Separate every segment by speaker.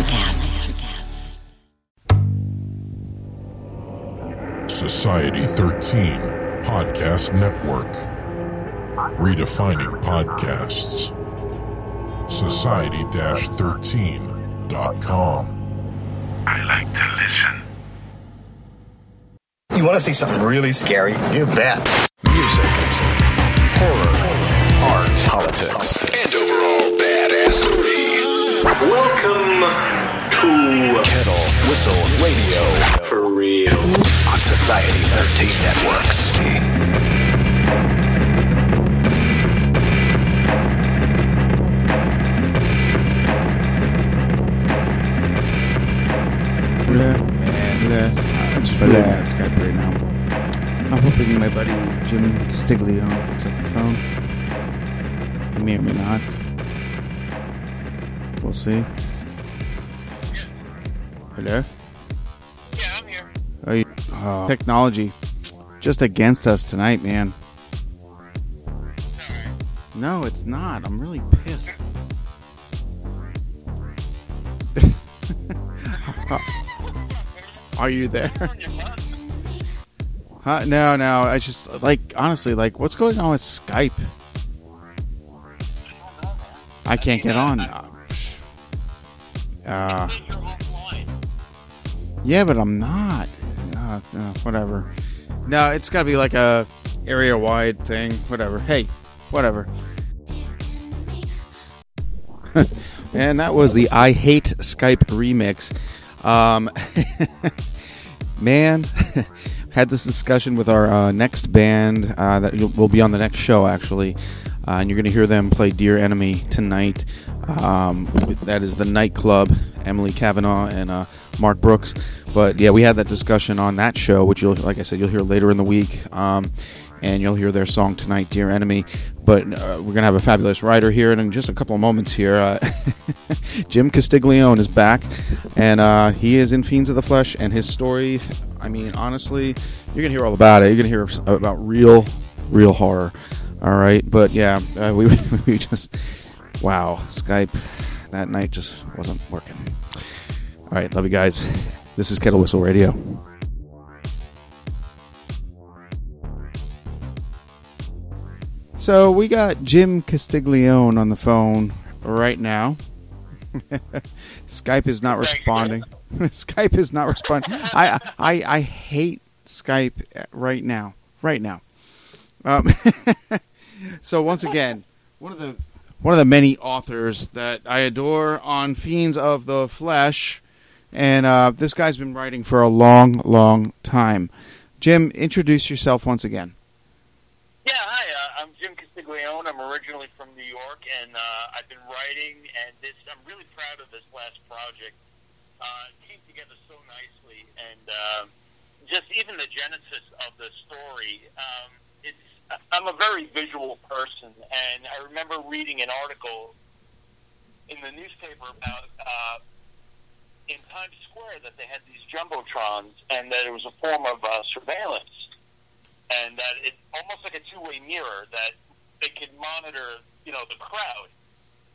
Speaker 1: Electrocast.
Speaker 2: Society 13 Podcast Network. Redefining podcasts. Society 13.com.
Speaker 3: I like to listen.
Speaker 4: You want to see something really scary?
Speaker 5: You bet. Music, horror, art, politics,
Speaker 3: And overall badass movies.
Speaker 6: Welcome to
Speaker 5: kettle, whistle, radio
Speaker 6: For Real.
Speaker 5: on Society 13 Networks.
Speaker 7: I'm just really bad at Skype right now. I'm hoping my buddy Jim Castiglione picks up the phone. He may or may not. We'll see. Hello?
Speaker 8: Yeah, I'm here.
Speaker 7: Are you, oh, technology just against us tonight, man. No, it's not. I'm really pissed. Are you there? Huh? No, no. I just like honestly, like, what's going on with Skype? I can't get on. Uh, yeah, but I'm not. Uh, uh, whatever. No, it's got to be like a area wide thing. Whatever. Hey, whatever. and that was the I Hate Skype remix. Um, man, had this discussion with our uh, next band uh, that you'll- be on the next show, actually. Uh, and you're going to hear them play Dear Enemy tonight. Um, that is the nightclub, Emily Kavanaugh and uh, Mark Brooks. But yeah, we had that discussion on that show, which you'll, like I said, you'll hear later in the week. Um, and you'll hear their song tonight, Dear Enemy. But uh, we're going to have a fabulous writer here and in just a couple of moments here. Uh, Jim Castiglione is back, and uh, he is in Fiends of the Flesh, and his story, I mean, honestly, you're going to hear all about it. You're going to hear about real, real horror. All right, but yeah, uh, we, we just, wow, Skype that night just wasn't working. All right, love you guys. This is Kettle Whistle Radio. So we got Jim Castiglione on the phone right now. Skype is not responding. Skype is not responding. I, I I hate Skype right now. Right now. Um, so once again, one of the one of the many authors that I adore on Fiends of the Flesh, and uh, this guy's been writing for a long, long time. Jim, introduce yourself once again.
Speaker 8: Yeah, hi. Uh, I'm Jim Castiglione. I'm originally from New York, and uh, I've been writing. And this, I'm really proud of this last project. Uh, came together so nicely, and uh, just even the genesis of the story. Um, it's I'm a very visual person, and I remember reading an article in the newspaper about uh, in Times Square that they had these jumbotrons, and that it was a form of uh, surveillance and that it's almost like a two-way mirror that they could monitor, you know, the crowd.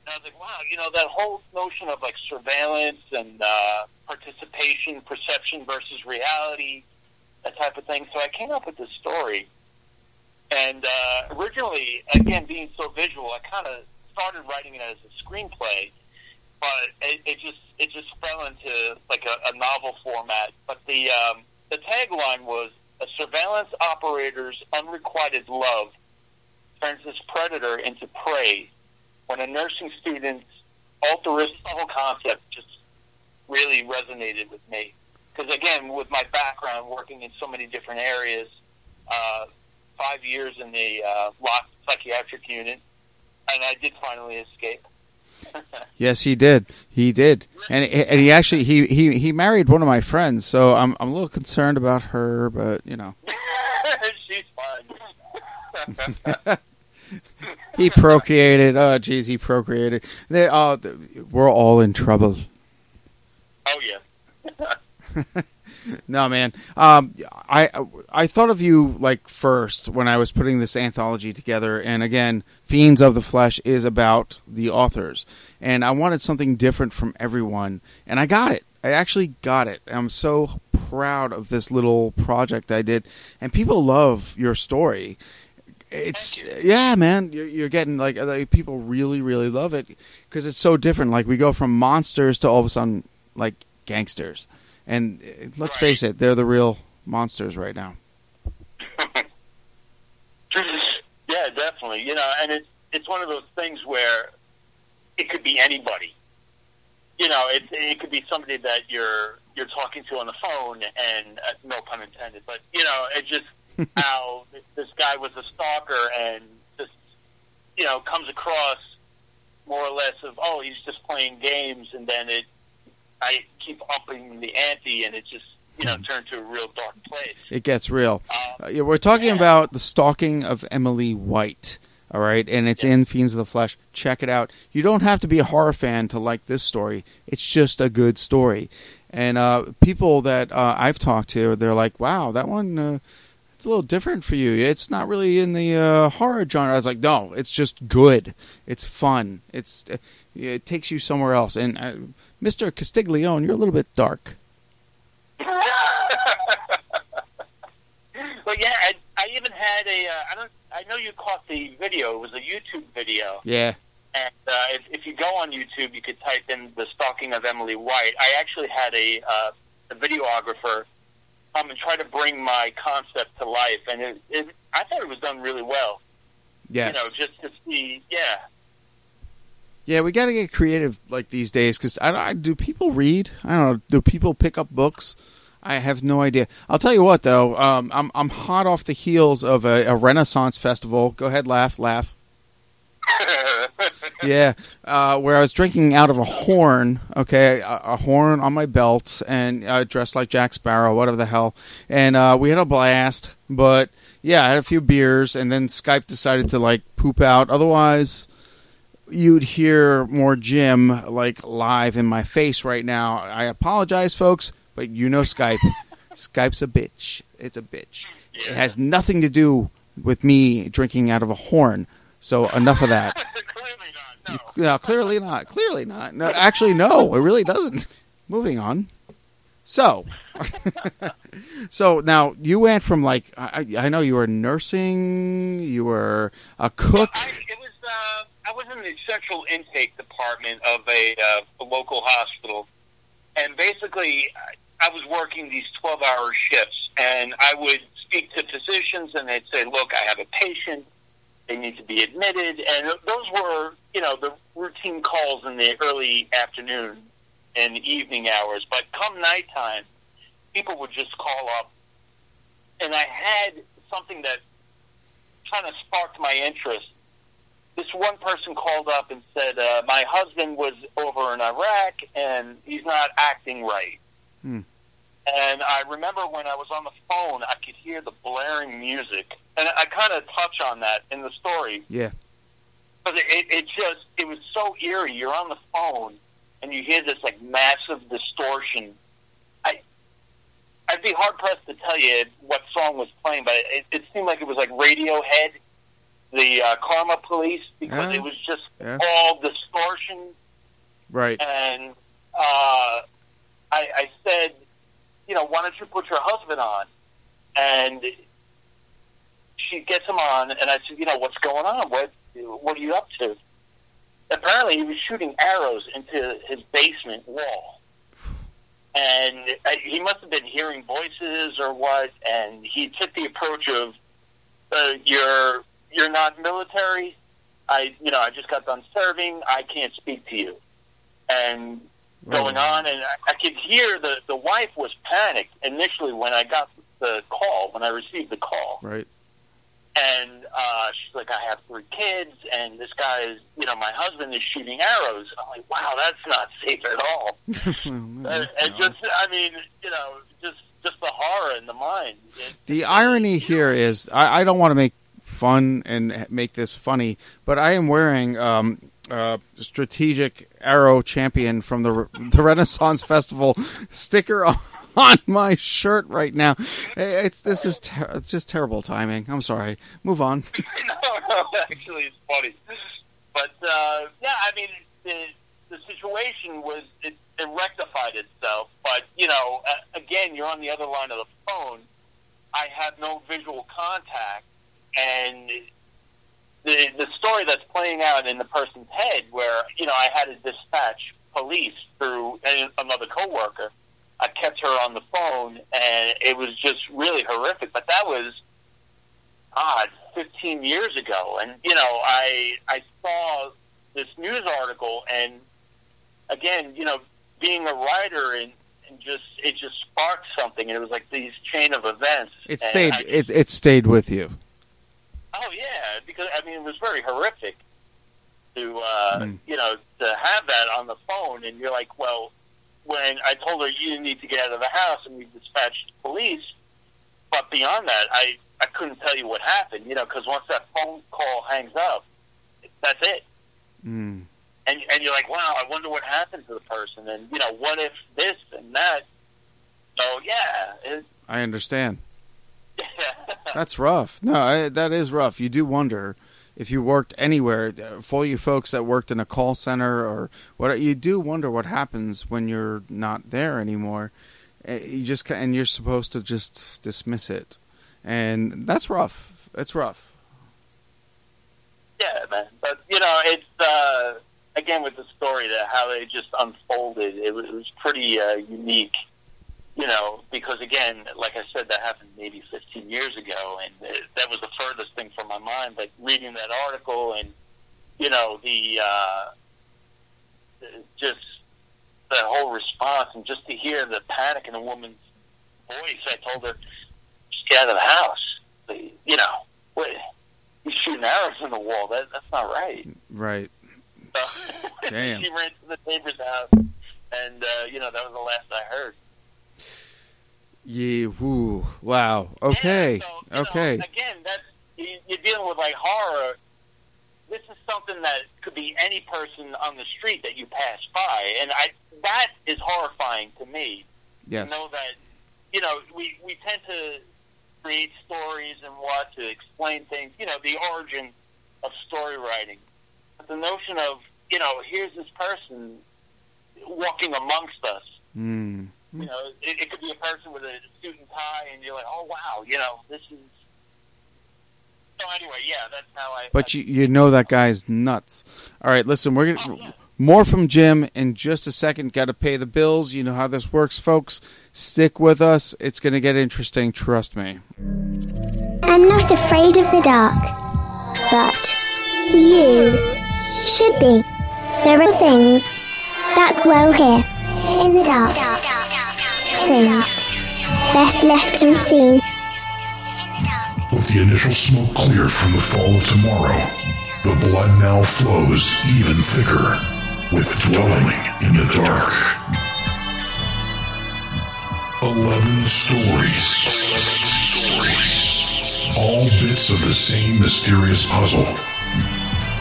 Speaker 8: And I was like, wow, you know, that whole notion of like surveillance and uh, participation, perception versus reality, that type of thing. So I came up with this story, and uh, originally, again, being so visual, I kind of started writing it as a screenplay, but it, it just it just fell into like a, a novel format. But the um, the tagline was a surveillance operator's unrequited love turns this predator into prey when a nursing student's altruistic whole concept just really resonated with me. Because again, with my background working in so many different areas, uh, five years in the uh, locked psychiatric unit, and I did finally escape.
Speaker 7: Yes, he did. He did, and and he actually he he he married one of my friends. So I'm I'm a little concerned about her, but you know
Speaker 8: She's fine.
Speaker 7: he procreated. Oh, jeez, he procreated. They all we're all in trouble.
Speaker 8: oh yeah.
Speaker 7: No, man. Um, I I thought of you like first when I was putting this anthology together, and again, Fiends of the Flesh is about the authors, and I wanted something different from everyone, and I got it. I actually got it. I'm so proud of this little project I did, and people love your story. It's yeah, man. You're, you're getting like, like people really, really love it because it's so different. Like we go from monsters to all of a sudden like gangsters, and uh, let's face it, they're the real monsters right now.
Speaker 8: yeah, definitely. You know, and it's it's one of those things where it could be anybody. You know, it it could be somebody that you're you're talking to on the phone, and uh, no pun intended, but you know, it just how this, this guy was a stalker and just you know comes across more or less of oh he's just playing games, and then it I keep upping the ante, and it just you know turned to a real dark place.
Speaker 7: It gets real.
Speaker 8: Um,
Speaker 7: Uh, yeah, we're talking
Speaker 8: yeah.
Speaker 7: about the stalking of Emily White. All right, and it's in Fiends of the Flesh. Check it out. You don't have to be a horror fan to like this story. It's just a good story. And uh, people that uh, I've talked to, they're like, "Wow, that one, uh, it's a little different for you. It's not really in the uh, horror genre." I was like, "No, it's just good. It's fun. It's uh, it takes you somewhere else." And uh, Mr. Castiglione, you're a little bit dark.
Speaker 8: But yeah, I, I even had a. Uh, I don't. I know you caught the video. It was a YouTube video,
Speaker 7: Yeah,
Speaker 8: and uh, if, if you go on YouTube, you could type in the stalking of Emily White. I actually had a, uh, a videographer come and try to bring my concept to life, and it, it, I thought it was done really well.
Speaker 7: yes.
Speaker 8: You know, just to see, yeah.
Speaker 7: Yeah, we got to get creative like these days because I, I do people read? I don't know. Do people pick up books? I have no idea. I'll tell you what though. Um, I'm I'm hot off the heels of a, a Renaissance festival. Go ahead, laugh, laugh. Yeah, uh, where I was drinking out of a horn. Okay, a, a horn on my belt and uh, dressed like Jack Sparrow, whatever the hell. And uh, we had a blast. But yeah, I had a few beers, and then Skype decided to like poop out. Otherwise you'd hear more Jim like live in my face right now. I apologize, folks, but you know Skype. Skype's a bitch. It's a bitch. It has nothing to do with me drinking out of a horn. So enough of that.
Speaker 8: Clearly not. No.
Speaker 7: No, clearly not. Clearly not. No, actually, no. It really doesn't. Moving on. So, so now you went from like I, I know you were nursing, you were a cook.
Speaker 8: I, it was. Uh, I was in the central intake department of a, uh, a local hospital, and basically, I, I was working these twelve-hour shifts, and I would speak to physicians, and they'd say, "Look, I have a patient. They need to be admitted," and those were, you know, the routine calls in the early afternoon and evening hours. But come nighttime, people would just call up, and I had something that kind of sparked my interest this one person called up and said, uh, "My husband was over in Iraq and he's not acting right."
Speaker 7: Hmm.
Speaker 8: And I remember when I was on the phone, I could hear the blaring music, and I kind of touch on that in the story.
Speaker 7: Yeah.
Speaker 8: But it, it, just it was so eerie. You're on the phone and you hear this like massive distortion. I I'd be hard pressed to tell you what song was playing, but it, it seemed like it was like Radiohead, the uh, Karma Police, because
Speaker 7: Yeah.
Speaker 8: it was just
Speaker 7: Yeah.
Speaker 8: all distortion.
Speaker 7: Right.
Speaker 8: And uh, I, I said, you know, why don't you put your husband on? And she gets him on, and I said, you know, what's going on? What what are you up to? Apparently, he was shooting arrows into his basement wall, and he must have been hearing voices or what. And he took the approach of, uh, "You're you're not military. I you know I just got done serving. I can't speak to you." And going on, and I, I could hear the the wife was panicked initially when I got the call when I received the call
Speaker 7: Right.
Speaker 8: and uh, she's like, I have three kids, and this guy is, you know, my husband is shooting arrows. I'm like, wow, that's not safe at all. and, and just, I mean, you know, just just the horror in the mind. It,
Speaker 7: The irony here is, I, I don't want to make fun and make this funny, but I am wearing um, uh, strategic arrow champion from the the Renaissance Festival sticker on, on my shirt right now. It's this is ter- just terrible timing. I'm sorry. Move on.
Speaker 8: no, no, actually, it's funny. But uh, yeah, I mean, the the situation was it, it rectified itself. But you know, uh, again, you're on the other line of the phone. I have no visual contact, and the the story that's playing out in the person's head, where you know I had to dispatch police through another coworker. I kept her on the phone, and it was just really horrific. But that was God, 15 years ago, and you know, I I saw this news article, and again, you know, being a writer and, and just it just sparked something, and it was like these chain of events.
Speaker 7: It stayed.
Speaker 8: I
Speaker 7: It it stayed with you.
Speaker 8: Oh yeah, because I mean it was very horrific to uh,
Speaker 7: Mm.
Speaker 8: you know to have that on the phone, and you're like, well, when I told her you need to get out of the house, and we dispatched police, but beyond that, I I couldn't tell you what happened, you know, because once that phone call hangs up, that's it,
Speaker 7: Mm.
Speaker 8: and and you're like, wow, I wonder what happened to the person, and you know, what if this and that. So yeah, it,
Speaker 7: I understand. That's rough. No, I, that is rough. You do wonder if you worked anywhere. For you folks that worked in a call center or what, you do wonder what happens when you're not there anymore. Uh, You just and you're supposed to just dismiss it, and that's rough. It's rough.
Speaker 8: Yeah, man. But you know, it's uh, again with the story that how it just unfolded. It was, it was pretty uh, unique. You know, because again, like I said, that happened maybe 15 years ago, and that was the furthest thing from my mind. Like reading that article, and you know, the uh, just the whole response, and just to hear the panic in a woman's voice. I told her, "Just get out of the house." You know, what? You shooting arrows in the wall. That that's not right.
Speaker 7: Right.
Speaker 8: So
Speaker 7: Damn.
Speaker 8: she ran to the neighbor's house, and uh, you know that was the last I heard.
Speaker 7: Yeah. Whoo. Wow. Okay.
Speaker 8: So, you know,
Speaker 7: okay.
Speaker 8: again, that's you- you're dealing with like horror. This is something that could be any person on the street that you pass by, and I that is horrifying to me.
Speaker 7: Yes.
Speaker 8: To know that you know we we tend to create stories and what to explain things. You know the origin of story writing, but the notion of you know here's this person walking amongst us.
Speaker 7: Mm. Mm-hmm.
Speaker 8: You know, it, it could be a person with a suit and tie, and you're like, oh wow, you know, this is. So anyway, yeah, that's how I.
Speaker 7: But you you know that guy's nuts. All right, listen, we're
Speaker 8: Oh,
Speaker 7: gonna
Speaker 8: yeah.
Speaker 7: more from Jim in just a second. Got to pay the bills. You know how this works, folks. Stick with us. It's gonna get interesting. Trust me.
Speaker 1: I'm not afraid of the dark, but you should be. There are things that dwell here in the dark. Things best left unseen.
Speaker 2: With the initial smoke cleared from the fall of tomorrow, the blood now flows even thicker with dwelling in the dark. Eleven stories. All bits of the same mysterious puzzle,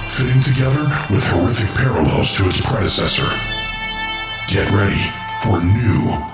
Speaker 2: fitting together with horrific parallels to its predecessor. Get ready for new,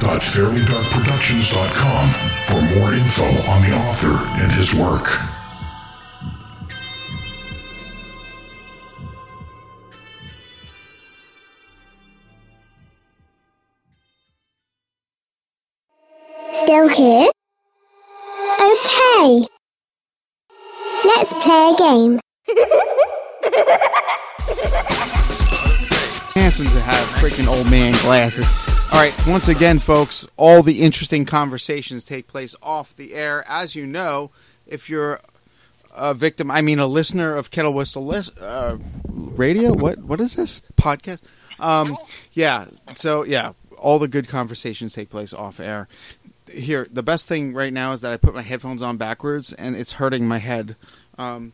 Speaker 2: www.fairlydarkproductions.com for more info on the author and his work.
Speaker 1: Still here? Okay. Let's play a game.
Speaker 7: Handsome to have freaking old man glasses. All right, once again, folks, all the interesting conversations take place off the air. As you know, if you're a victim, I mean a listener of Kettle Whistle lis- uh, Radio, what what is this podcast? Um, yeah, so yeah, all the good conversations take place off air. here, the best thing right now is that I put my headphones on backwards, and it's hurting my head. Um,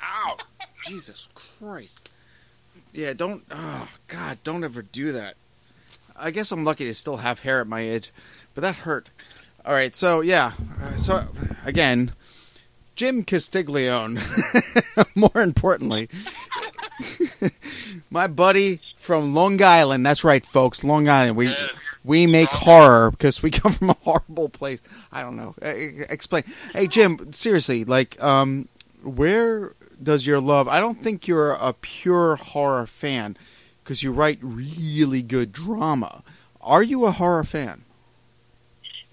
Speaker 7: ow! Jesus Christ! Yeah, don't. Oh God, don't ever do that. I guess I'm lucky to still have hair at my age, but that hurt. All right, so yeah, uh, so again, Jim Castiglione. More importantly, my buddy from Long Island. That's right, folks. Long Island. We we make horror because we come from a horrible place. I don't know. Uh, explain. Hey, Jim. Seriously, like, um, where does your love? I don't think you're a pure horror fan because you write really good drama. Are you a horror fan?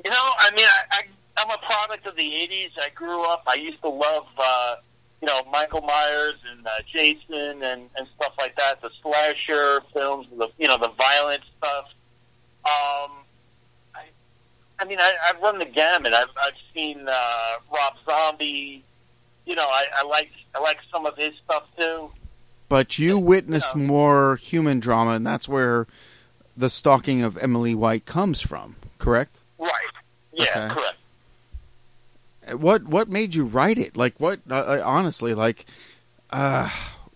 Speaker 8: You know, I mean, I, I, I'm a product of the '80s. I grew up. I used to love, uh, you know, Michael Myers and uh, Jason and and stuff like that. The slasher films, the you know, the violent stuff. Um, I, I mean, I, I've run the gamut. I've I've seen uh, Rob Zombie. You know, I, I like I like some of his stuff too.
Speaker 7: But you witness more human drama, and that's where the stalking of Emily White comes from. Correct?
Speaker 8: Right. Yeah.
Speaker 7: Okay.
Speaker 8: Correct.
Speaker 7: What what made you write it? Like what? Uh, uh, honestly, like, uh,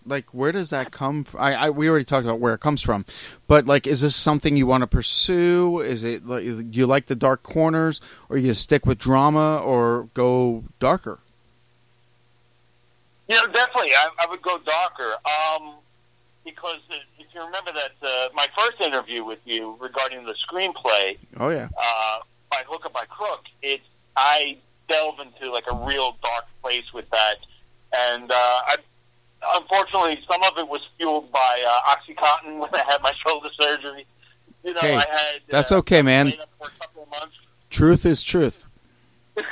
Speaker 7: like where does that come? From? I, I we already talked about where it comes from, but like, is this something you want to pursue? Is it like do you like the dark corners, or you stick with drama, or go darker?
Speaker 8: You know, definitely, I, I would go darker. Um, because if you remember that uh, my first interview with you regarding the screenplay,
Speaker 7: Oh yeah,
Speaker 8: uh, by hook or by crook, it's I delve into like a real dark place with that, and uh, I unfortunately some of it was fueled by uh, OxyContin when I had my shoulder surgery. You know,
Speaker 7: Hey,
Speaker 8: I had
Speaker 7: that's
Speaker 8: uh,
Speaker 7: okay, man.
Speaker 8: for a couple of months.
Speaker 7: truth is truth.
Speaker 8: and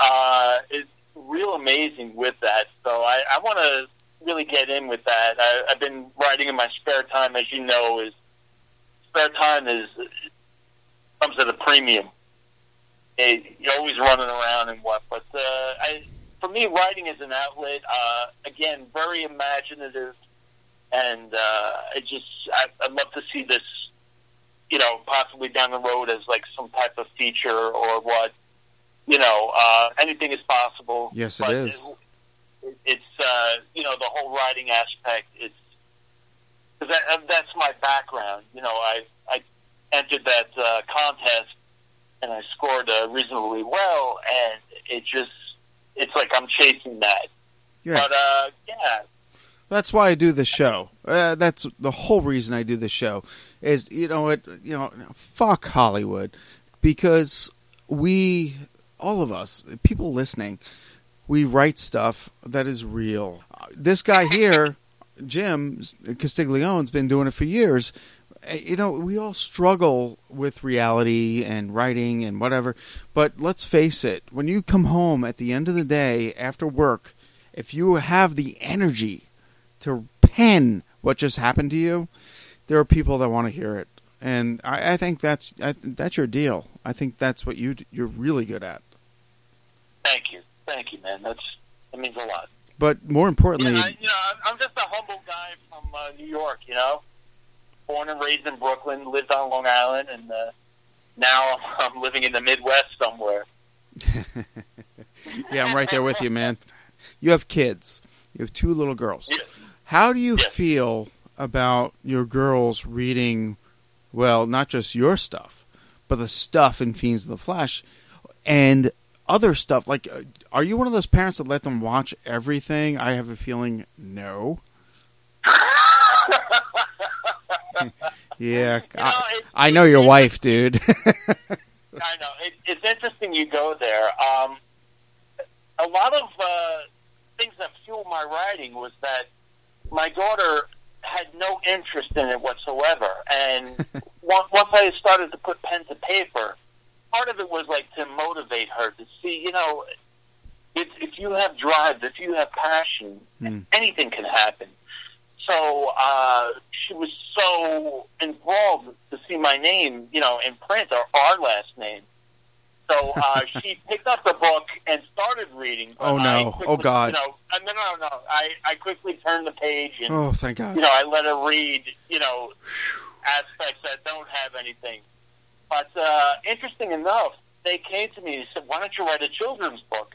Speaker 8: uh, it's real amazing with that. So I, I want to really get in with that. I, I've been writing in my spare time, as you know. Is spare time is comes at a premium. It, you're always running around and what, but uh, I, for me, writing is an outlet. Uh, again, very imaginative, and uh, I just I, I'd love to see this you know, possibly down the road as like some type of feature or what. You know, uh, anything is possible.
Speaker 7: Yes, it is.
Speaker 8: It, it's uh, you know the whole writing aspect. It's cause that, that's my background. You know, I I entered that uh, contest and I scored uh, reasonably well, and it just it's like I'm chasing that.
Speaker 7: Yes.
Speaker 8: But uh, yeah,
Speaker 7: That's why I do the show. Uh, that's the whole reason I do the show. Is you know what you know? Fuck Hollywood, because we, all of us, people listening, we write stuff that is real. This guy here, Jim Castiglione's been doing it for years. Uh, You know, we all struggle with reality and writing and whatever. But let's face it, when you come home at the end of the day after work, if you have the energy to pen what just happened to you, there are people that want to hear it, and I, I think that's I, that's your deal. I think that's what you you're really good at.
Speaker 8: Thank you, thank you, man. That's that means a lot.
Speaker 7: But more importantly,
Speaker 8: Yeah, I, you know, I'm- just a humble guy from uh, New York. You know, born and raised in Brooklyn, lived on Long Island, and uh, now I'm living in the Midwest somewhere.
Speaker 7: yeah, I'm right there with you, man. You have kids. You have two little girls.
Speaker 8: Yeah.
Speaker 7: How do you
Speaker 8: Yes.
Speaker 7: feel about your girls reading, well, not just your stuff, but the stuff in Fiends of the Flesh and other stuff? Like, uh, are you one of those parents that let them watch everything? I have a feeling no. yeah,
Speaker 8: You know,
Speaker 7: I, I know your wife, dude.
Speaker 8: I know it, it's interesting you go there. Um, a lot of uh, things that fueled my writing was that my daughter had no interest in it whatsoever, and once I started to put pen to paper, part of it was like to motivate her to see, you know, if if you have drive, if you have passion,
Speaker 7: Hmm.
Speaker 8: anything can happen. So uh, she was so enthralled to see my name, you know, in print or our last name. So uh, she picked up the book and started reading.
Speaker 7: Oh, no.
Speaker 8: I
Speaker 7: Oh, God.
Speaker 8: You know, no, no, no. I, I quickly turned the page and
Speaker 7: oh, thank God.
Speaker 8: you know I let her read, you know, aspects that don't have anything. But uh, interesting enough, they came to me and said, "Why don't you write a children's book?"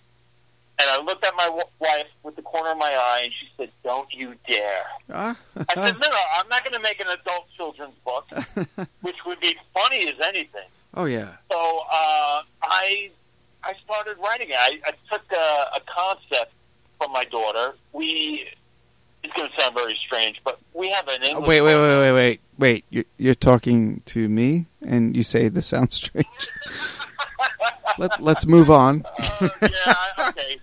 Speaker 8: And I looked at my w- wife with the corner of my eye, and she said, "Don't you dare!"
Speaker 7: Ah,
Speaker 8: I said, "No, no, I'm not going to make an adult children's book, which would be funny as anything."
Speaker 7: oh yeah.
Speaker 8: So uh, I I started writing it. I, I took a, a concept from my daughter. We it's going to sound very strange, but we have an
Speaker 7: Oh,
Speaker 8: English.
Speaker 7: wait, wait, wait, wait, wait, wait. You're, you're talking to me, and you say this sounds strange. Let, let's move on.
Speaker 8: Uh, yeah, I- okay.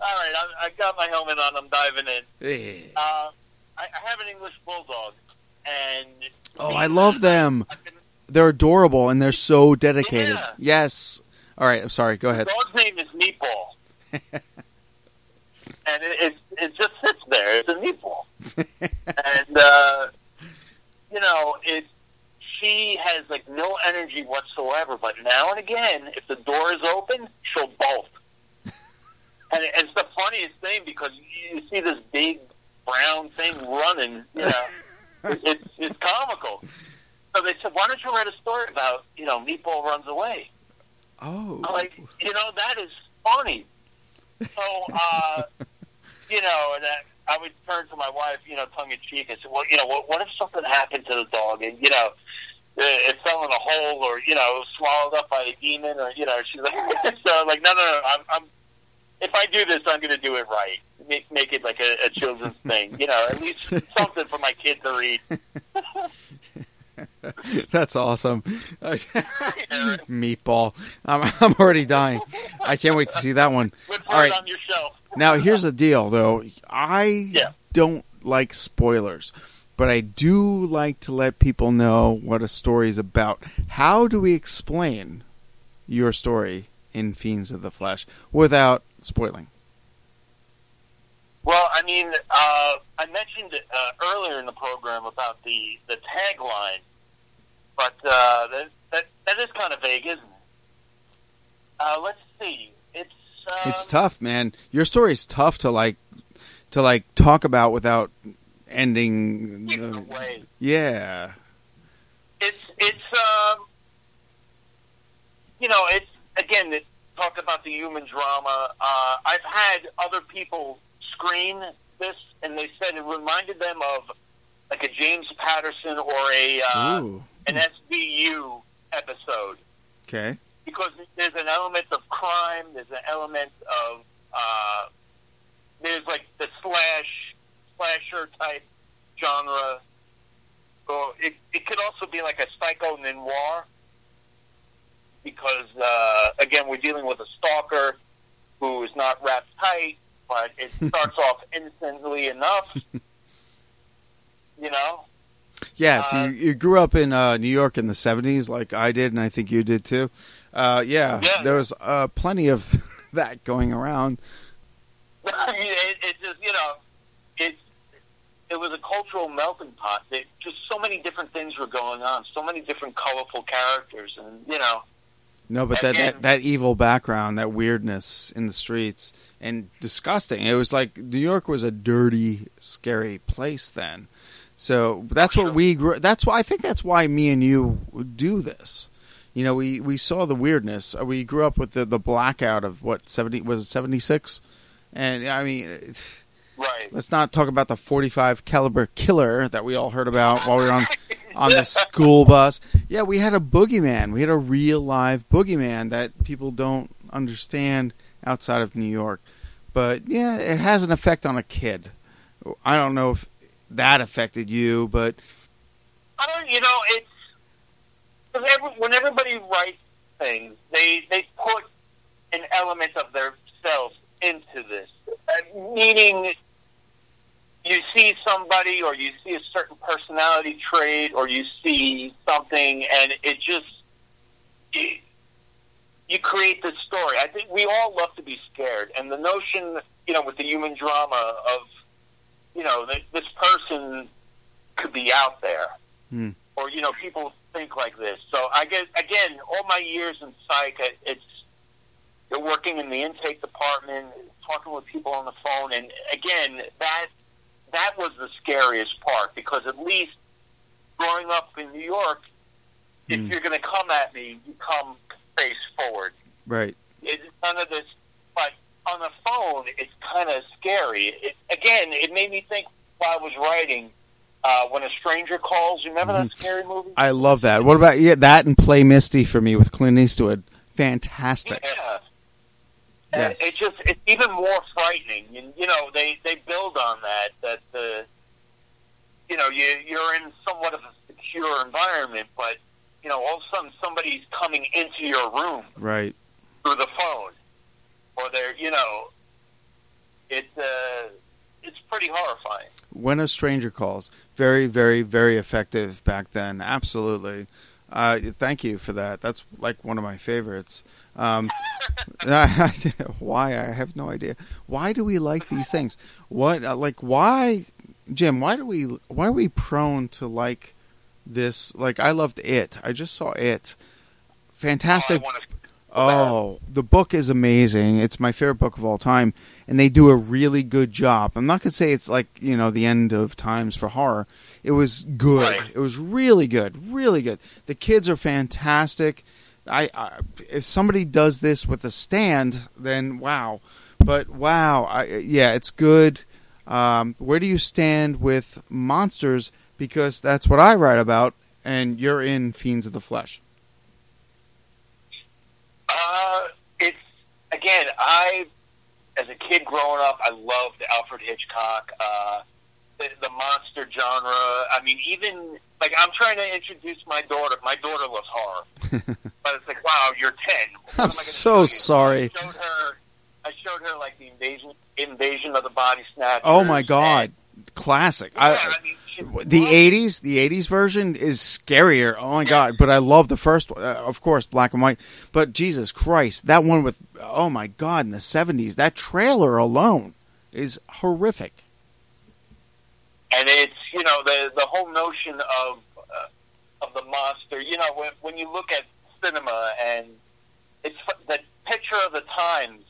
Speaker 8: All right, I, I got my helmet on. I'm diving in. Uh, I, I have an English bulldog, and
Speaker 7: Oh, I love them.
Speaker 8: Been,
Speaker 7: They're adorable, and they're so dedicated.
Speaker 8: Yeah.
Speaker 7: Yes. All right. I'm sorry. Go
Speaker 8: the
Speaker 7: ahead.
Speaker 8: dog's name is Meatball, and it, it it just sits there. It's a meatball, and uh, you know it. She has like no energy whatsoever, but now and again, if the door is open, she'll bolt. And it's the funniest thing because you see this big brown thing running, you know, it's it's comical. So they said, "Why don't you write a story about you know Meatball runs away?"
Speaker 7: Oh.
Speaker 8: I'm like, you know, that is funny. So, uh, you know, and I, I would turn to my wife, you know, tongue in cheek, and say, well, you know, what, what if something happened to the dog, and you know, it, fell in a hole, or you know, swallowed up by a demon, or you know, she's like, so like, no, no, no, I'm, I'm if I do this, I'm going to do it right. Make, make it like a, a children's thing, you know, at least something for my kid to read.
Speaker 7: That's awesome. Meatball. I'm, I'm already dying. I can't wait to see that one. All right.
Speaker 8: on your shelf.
Speaker 7: Now, here's the deal, though. I
Speaker 8: Yeah.
Speaker 7: don't like spoilers, but I do like to let people know what a story is about. How do we explain your story in Fiends of the Flesh without spoiling?
Speaker 8: Well, I mean, uh, I mentioned uh, earlier in the program about the, the tagline, but uh, that, that that is kind of vague, isn't it? Uh, let's see. It's
Speaker 7: It's tough, man. Your story is tough to like to like talk about without ending. uh, yeah.
Speaker 8: It's it's um, you know, it's again it talk about the human drama. Uh, I've had other people screen this, and they said it reminded them of like a James Patterson or a uh, an SVU episode.
Speaker 7: Okay.
Speaker 8: because there's an element of crime, there's an element of uh, there's like the slash slasher type genre. So it it could also be like a psycho noir because uh, again we're dealing with a stalker who is not wrapped tight, but it starts off innocently enough. You know,
Speaker 7: Yeah, if
Speaker 8: Uh,
Speaker 7: you, you grew up in uh, New York in the 70s, like I did, and I think you did too, uh, yeah,
Speaker 8: Yeah.
Speaker 7: there was uh, plenty of that going around.
Speaker 8: it, it just you know it was a cultural melting pot. It, just so many different things were going on, so many different colorful characters, and you know,
Speaker 7: No, but that, that, that evil background, that weirdness in the streets, and disgusting. It was like New York was a dirty, scary place then. So that's what we grew. That's why I think that's why me and you do this. You know, we, we saw the weirdness. Uh, We grew up with the, the blackout of what seventy was it seventy six, and I mean,
Speaker 8: right?
Speaker 7: let's not talk about the forty five caliber killer that we all heard about while we were on on the school bus. Yeah, we had a boogeyman. We had a real live boogeyman that people don't understand outside of New York. But yeah, it has an effect on a kid. I don't know if that affected you, but
Speaker 8: I don't, you know, it's every, when everybody writes things, they they put an element of themselves into this, uh, meaning you see somebody or you see a certain personality trait or you see something and it just it, you create this story. I think we all love to be scared, and the notion, you know, with the human drama of, you know, that this person could be out there,
Speaker 7: Hmm.
Speaker 8: or you know, people think like this. So I guess again, all my years in psych, it's you're working in the intake department, talking with people on the phone, and again, that that was the scariest part because at least growing up in New York, if
Speaker 7: Mm.
Speaker 8: you're going to come at me, you come face forward.
Speaker 7: Right.
Speaker 8: It's none of this. But on the phone, it's kind of scary. It, again, it made me think while I was writing. Uh, when a stranger calls, you remember that scary movie?
Speaker 7: I love that. What about yeah, that and Play Misty for me with Clint Eastwood? Fantastic.
Speaker 8: Yeah. And
Speaker 7: Yes.
Speaker 8: it just it's even more frightening. And you know, they they build on that that the you know, you you're in somewhat of a secure environment, but you know, all of a sudden somebody's coming into your room
Speaker 7: Right.
Speaker 8: through the phone. Or they're you know it's uh it's pretty horrifying.
Speaker 7: When a stranger calls, very, very, very effective back then. Absolutely. Uh, thank you for that. That's like one of my favorites. Um, why? I have no idea. Why do we like these things? What? Uh, like why, Jim? Why do we? Why are we prone to like this? Like I loved it. I just saw it. Fantastic.
Speaker 8: Oh,
Speaker 7: Oh, the book is amazing. It's my favorite book of all time, and they do a really good job. I'm not gonna say it's like you know the end of times for horror. It was good.
Speaker 8: Right.
Speaker 7: It was really good, really good. The kids are fantastic. I, I if somebody does this with a stand, then wow. But wow, I, yeah, it's good. Um, where do you stand with monsters? Because that's what I write about, and you're in Fiends of the Flesh.
Speaker 8: Uh, it's again. I, as a kid growing up, I loved Alfred Hitchcock, uh, the, the monster genre. I mean, even like I'm trying to introduce my daughter. My daughter loves horror, but it's like, wow, you're ten.
Speaker 7: I'm so sorry.
Speaker 8: I showed her. I showed her like the invasion, invasion of the body snatchers.
Speaker 7: Oh my god,
Speaker 8: and-
Speaker 7: classic!
Speaker 8: yeah,
Speaker 7: I,
Speaker 8: I mean,
Speaker 7: the '80s, the '80s version is scarier. Oh my god! But I love the first, one. Uh, of course, black and white. But Jesus Christ, that one with oh my god in the '70s, that trailer alone is horrific.
Speaker 8: and it's you know the the whole notion of uh, of the monster. You know, when when you look at cinema and it's the picture of the times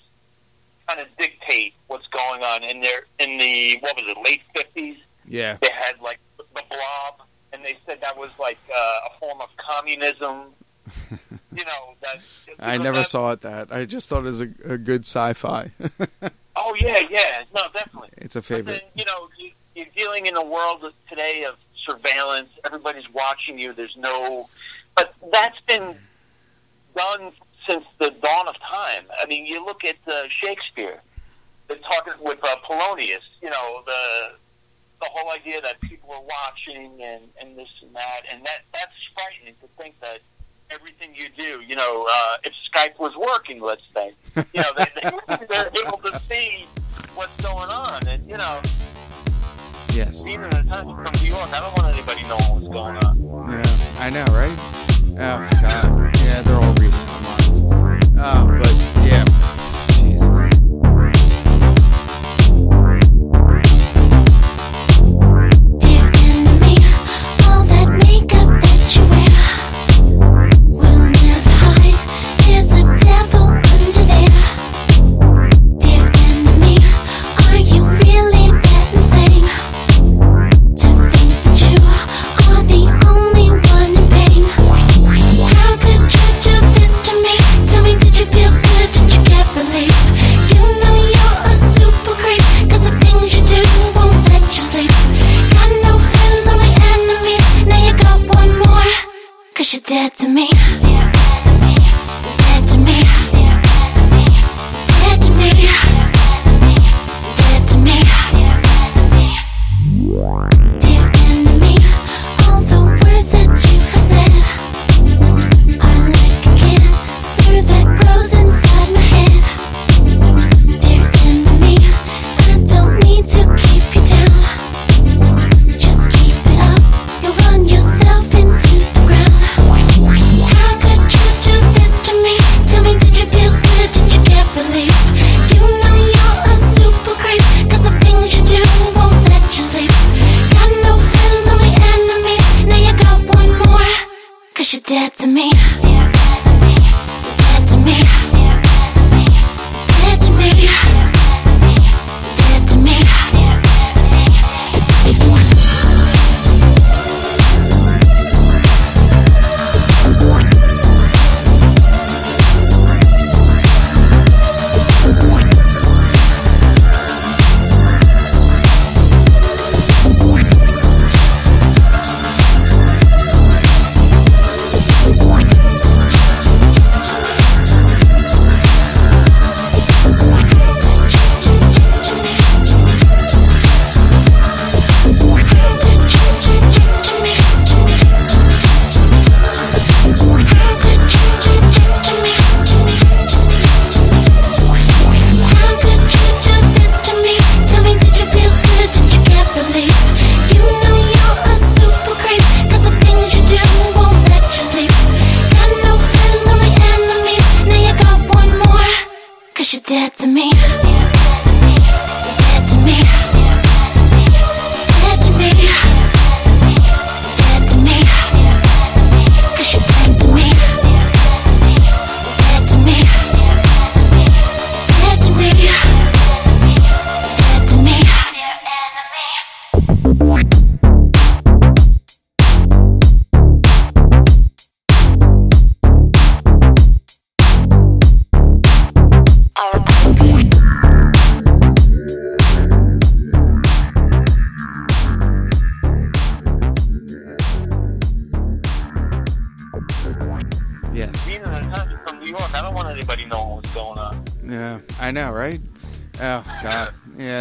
Speaker 8: kind of dictate what's going on in there in the what was it late fifties.
Speaker 7: Yeah,
Speaker 8: They had like the blob, and they said that was like uh, a form of communism. you know that.
Speaker 7: I
Speaker 8: because
Speaker 7: never
Speaker 8: that-
Speaker 7: saw it. That I just thought it was a, a good sci-fi.
Speaker 8: Oh yeah, yeah, no, definitely.
Speaker 7: it's a
Speaker 8: But then,
Speaker 7: favorite.
Speaker 8: you know, you, you're dealing in a world today of surveillance. Everybody's watching you. There's no, but that's been done since the dawn of time. I mean, you look at uh, Shakespeare. They're talking with uh, Polonius. You know, the the whole idea that people are watching and and this and that, and that that's frightening to think that everything you do, you know, uh, if Skype was working, let's say, you know, they, they, they're able to see what's going on, and you know,
Speaker 7: Yes.
Speaker 8: being in a time from New York, I don't want anybody knowing what's going on.
Speaker 7: Yeah, I know, right? Oh god. Yeah, they're all reading. Oh, but yeah.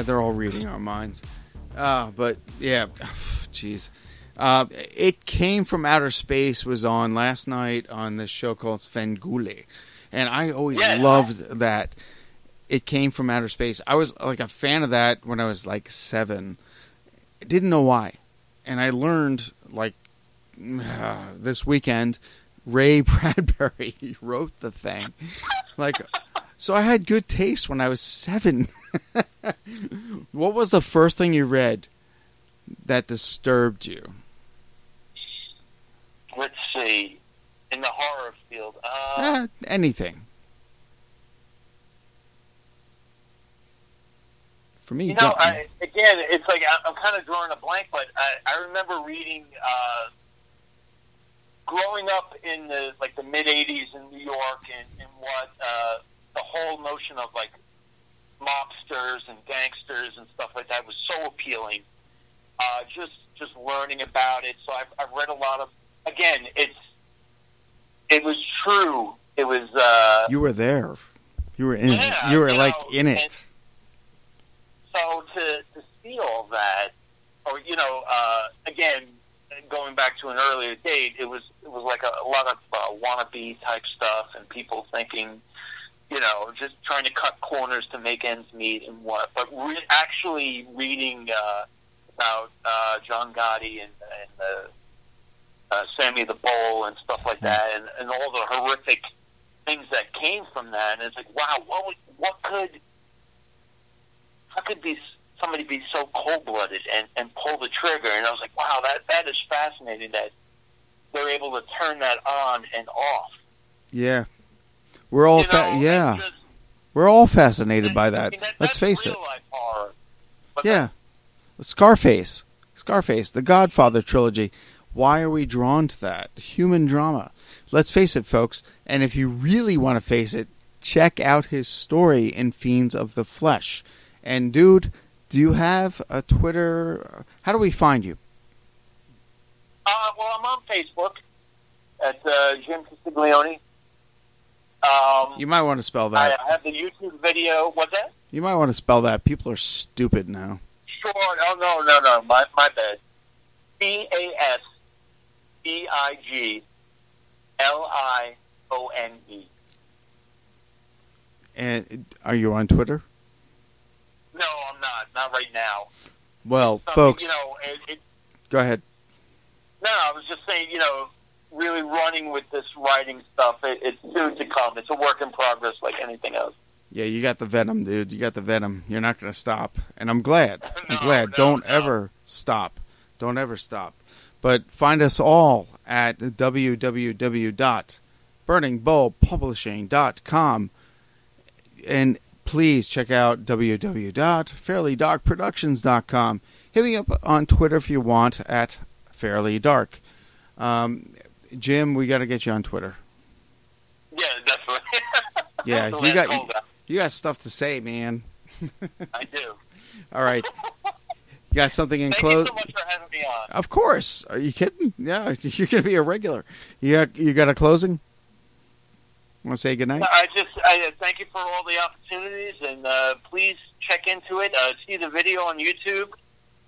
Speaker 7: They're all reading our minds. Uh, but yeah, jeez. Uh, it came from outer space was on last night on this show called Svengoolie, and I always
Speaker 8: Yeah.
Speaker 7: loved that. It came from outer space. I was like a fan of that when I was like seven. I didn't know why, and I learned like this weekend. Ray Bradbury wrote the thing, like so I had good taste when I was seven. what was the first thing you read that disturbed you?
Speaker 8: Let's see. In the horror field, uh,
Speaker 7: Eh, anything. For me,
Speaker 8: you know, I, again, it's like I, I'm kind of drawing a blank, but I, I remember reading, uh, growing up in the like the mid '80s in New York, and, and what uh, the whole notion of like mobsters and gangsters and stuff like that was so appealing. Uh, just just learning about it, so I've, I've read a lot of. Again, it's it was true. It was. Uh,
Speaker 7: you were there. You were in.
Speaker 8: Yeah,
Speaker 7: you were
Speaker 8: you
Speaker 7: like
Speaker 8: know,
Speaker 7: in it.
Speaker 8: so to to see all that, or you know, uh, again, going back to an earlier date, it was it was like a, a lot of uh, wannabe type stuff, and people thinking, you know, just trying to cut corners to make ends meet and what. But re- actually reading uh, about uh, John Gotti and, and uh, uh, Sammy the Bull and stuff like that, and, and all the horrific things that came from that, and it's like, wow, what would, what could how could be somebody be so cold blooded and, and pull the trigger? And I was like, wow, that that is fascinating that they're able to turn that on and off.
Speaker 7: Yeah. We're all fa-
Speaker 8: know,
Speaker 7: yeah.
Speaker 8: just-
Speaker 7: We're all fascinated by
Speaker 8: I
Speaker 7: that.
Speaker 8: mean, that-
Speaker 7: Let's face it.
Speaker 8: life horror. But
Speaker 7: Yeah. Scarface. Scarface, the Godfather trilogy. Why are we drawn to that? Human drama. Let's face it, folks. And if you really want to face it, check out his story in Fiends of the Flesh. And, dude, do you have a Twitter? How do we find you?
Speaker 8: Uh, well, I'm on Facebook at uh, Jim Castiglione. Um,
Speaker 7: You might want to spell that.
Speaker 8: I have the YouTube video. What's that?
Speaker 7: You might want to spell that. People are stupid now.
Speaker 8: Sure. Oh no, no, no. My my bad. C A S B I G L I O N E.
Speaker 7: And are you on Twitter?
Speaker 8: No, I'm not. Not right now.
Speaker 7: Well,
Speaker 8: Something,
Speaker 7: folks,
Speaker 8: you know, it, it,
Speaker 7: go ahead.
Speaker 8: no, I was just saying, you know, really running with this writing stuff. It, it's soon to come. It's a work in progress, like anything else.
Speaker 7: Yeah, you got the venom, dude. You got the venom. You're not going to stop. And I'm glad. I'm
Speaker 8: No,
Speaker 7: glad.
Speaker 8: no,
Speaker 7: Don't
Speaker 8: no.
Speaker 7: ever stop. Don't ever stop. But find us all at www.burningbowlpublishing.com. And please check out www.fairlydarkproductions.com. Hit me up on Twitter if you want at Fairly Dark. Um, Jim, we got to get you on Twitter.
Speaker 8: Yeah, definitely.
Speaker 7: Yeah, you got
Speaker 8: out.
Speaker 7: you got stuff to say, man.
Speaker 8: I do.
Speaker 7: All right. You got something in
Speaker 8: Thank
Speaker 7: close?
Speaker 8: you so much for having me on.
Speaker 7: Of course. Are you kidding? Yeah, you're going to be a regular. You got, you got a closing? Want to say goodnight?
Speaker 8: I just I uh, thank you for all the opportunities, and uh, please check into it. Uh, see the video on YouTube.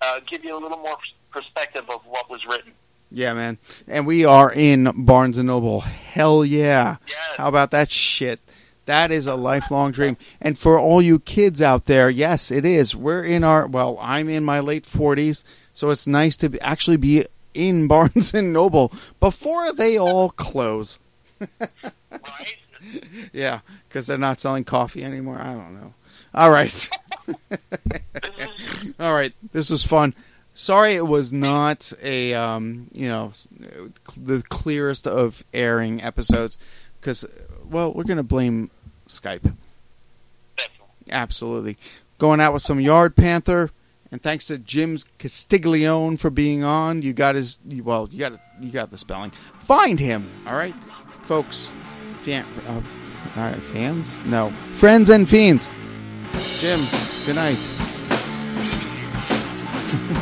Speaker 8: Uh, give you a little more perspective of what was written.
Speaker 7: Yeah, man. And we are in Barnes and Noble. Hell yeah.
Speaker 8: Yes.
Speaker 7: How about that shit? That is a lifelong dream. And for all you kids out there, yes, it is. We're in our well, I'm in my late 40s, so it's nice to be, actually be in Barnes and Noble before they all close.
Speaker 8: Right?
Speaker 7: Yeah, because they're not selling coffee anymore. I don't know. All right. All right. This was fun. Sorry, it was not a um, you know the clearest of airing episodes because well, we're gonna blame Skype.
Speaker 8: Definitely.
Speaker 7: Absolutely. Going out with some Yard Panther, and thanks to Jim Castiglione for being on. You got his well, you got you got the spelling. Find him. All right, folks. Fan, uh, all right, fans? No, friends and fiends. Jim, good night.